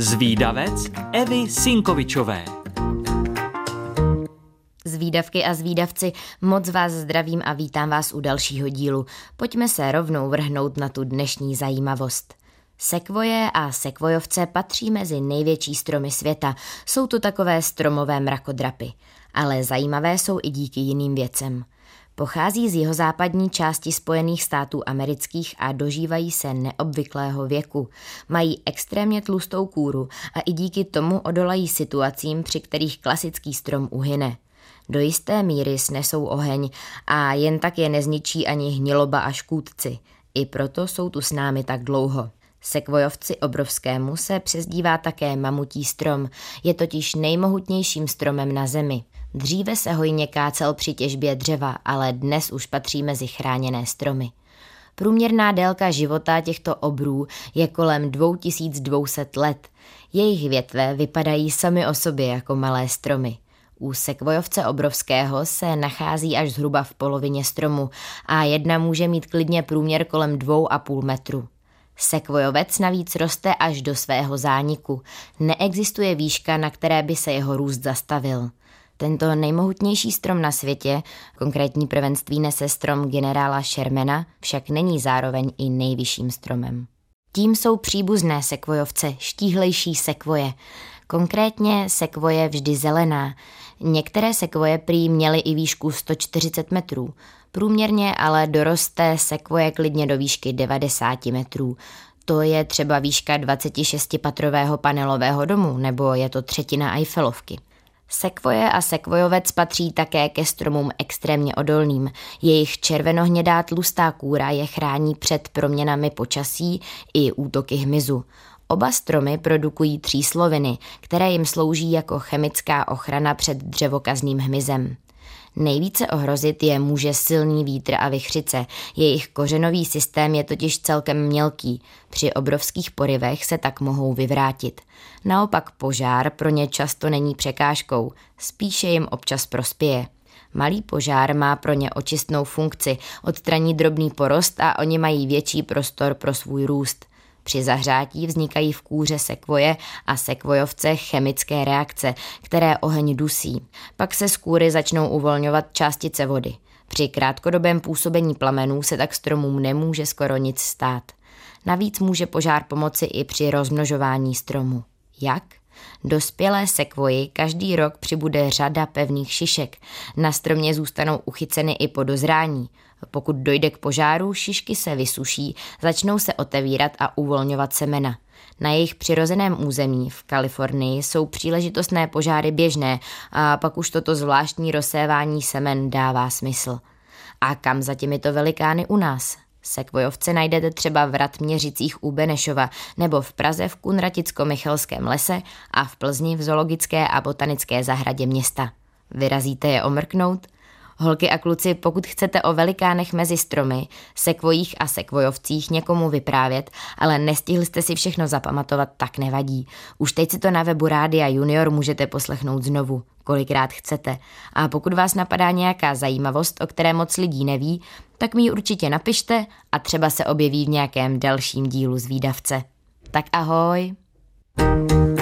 Zvídavec Evy Sinkovičové. Zvídavky a zvídavci, moc vás zdravím a vítám vás u dalšího dílu. Pojďme se rovnou vrhnout na tu dnešní zajímavost. Sekvoje a sekvojovce patří mezi největší stromy světa. Jsou to takové stromové mrakodrapy. Ale zajímavé jsou i díky jiným věcem. Pochází z jihozápadní části Spojených států amerických a dožívají se neobvyklého věku. Mají extrémně tlustou kůru a i díky tomu odolají situacím, při kterých klasický strom uhyne. Do jisté míry snesou oheň a jen tak je nezničí ani hniloba a škůdci. I proto jsou tu s námi tak dlouho. Sekvojovci obrovskému se přezdívá také mamutí strom, je totiž nejmohutnějším stromem na zemi. Dříve se hojně kácel při těžbě dřeva, ale dnes už patří mezi chráněné stromy. Průměrná délka života těchto obrů je kolem 2200 let. Jejich větve vypadají sami o sobě jako malé stromy. U sekvojovce obrovského se nachází až zhruba v polovině stromu a jedna může mít klidně průměr kolem 2,5 metru. Sekvojovec navíc roste až do svého zániku. Neexistuje výška, na které by se jeho růst zastavil. Tento nejmohutnější strom na světě, konkrétní prvenství nese strom generála Shermana, však není zároveň i nejvyšším stromem. Tím jsou příbuzné sekvojovce, štíhlejší sekvoje. Konkrétně sekvoje vždy zelená. Některé sekvoje prý měly i výšku 140 metrů. Průměrně ale doroste sekvoje klidně do výšky 90 metrů. To je třeba výška 26-patrového panelového domu, nebo je to třetina Eiffelovky. Sekvoje a sekvojovec patří také ke stromům extrémně odolným. Jejich červenohnědá tlustá kůra je chrání před proměnami počasí i útoky hmyzu. Oba stromy produkují třísloviny, které jim slouží jako chemická ochrana před dřevokazným hmyzem. Nejvíce ohrozit je může silný vítr a vychřice. Jejich kořenový systém je totiž celkem mělký. Při obrovských porivech se tak mohou vyvrátit. Naopak požár pro ně často není překážkou, spíše jim občas prospěje. Malý požár má pro ně očistnou funkci, odstraní drobný porost a oni mají větší prostor pro svůj růst. Při zahřátí vznikají v kůře sekvoje a sekvojovce chemické reakce, které oheň dusí. Pak se z kůry začnou uvolňovat částice vody. Při krátkodobém působení plamenů se tak stromům nemůže skoro nic stát. Navíc může požár pomoci i při rozmnožování stromu. Jak? Dospělé sekvoji každý rok přibude řada pevných šišek. Na stromě zůstanou uchyceny i po dozrání. Pokud dojde k požáru, šišky se vysuší, začnou se otevírat a uvolňovat semena. Na jejich přirozeném území v Kalifornii jsou příležitostné požáry běžné a pak už toto zvláštní rozsévání semen dává smysl. A kam za těmito velikány u nás? Sekvojovce najdete třeba v Ratměřicích u Benešova nebo v Praze v Kunraticko-Michelském lese a v Plzni v zoologické a botanické zahradě města. Vyrazíte je omrknout? Holky a kluci, pokud chcete o velikánech mezi stromy, sekvojích a sekvojovcích někomu vyprávět, ale nestihli jste si všechno zapamatovat, tak nevadí. Už teď si to na webu Rádia Junior můžete poslechnout znovu, kolikrát chcete. A pokud vás napadá nějaká zajímavost, o které moc lidí neví, tak mi ji určitě napište a třeba se objeví v nějakém dalším dílu z výdavce. Tak ahoj! thank you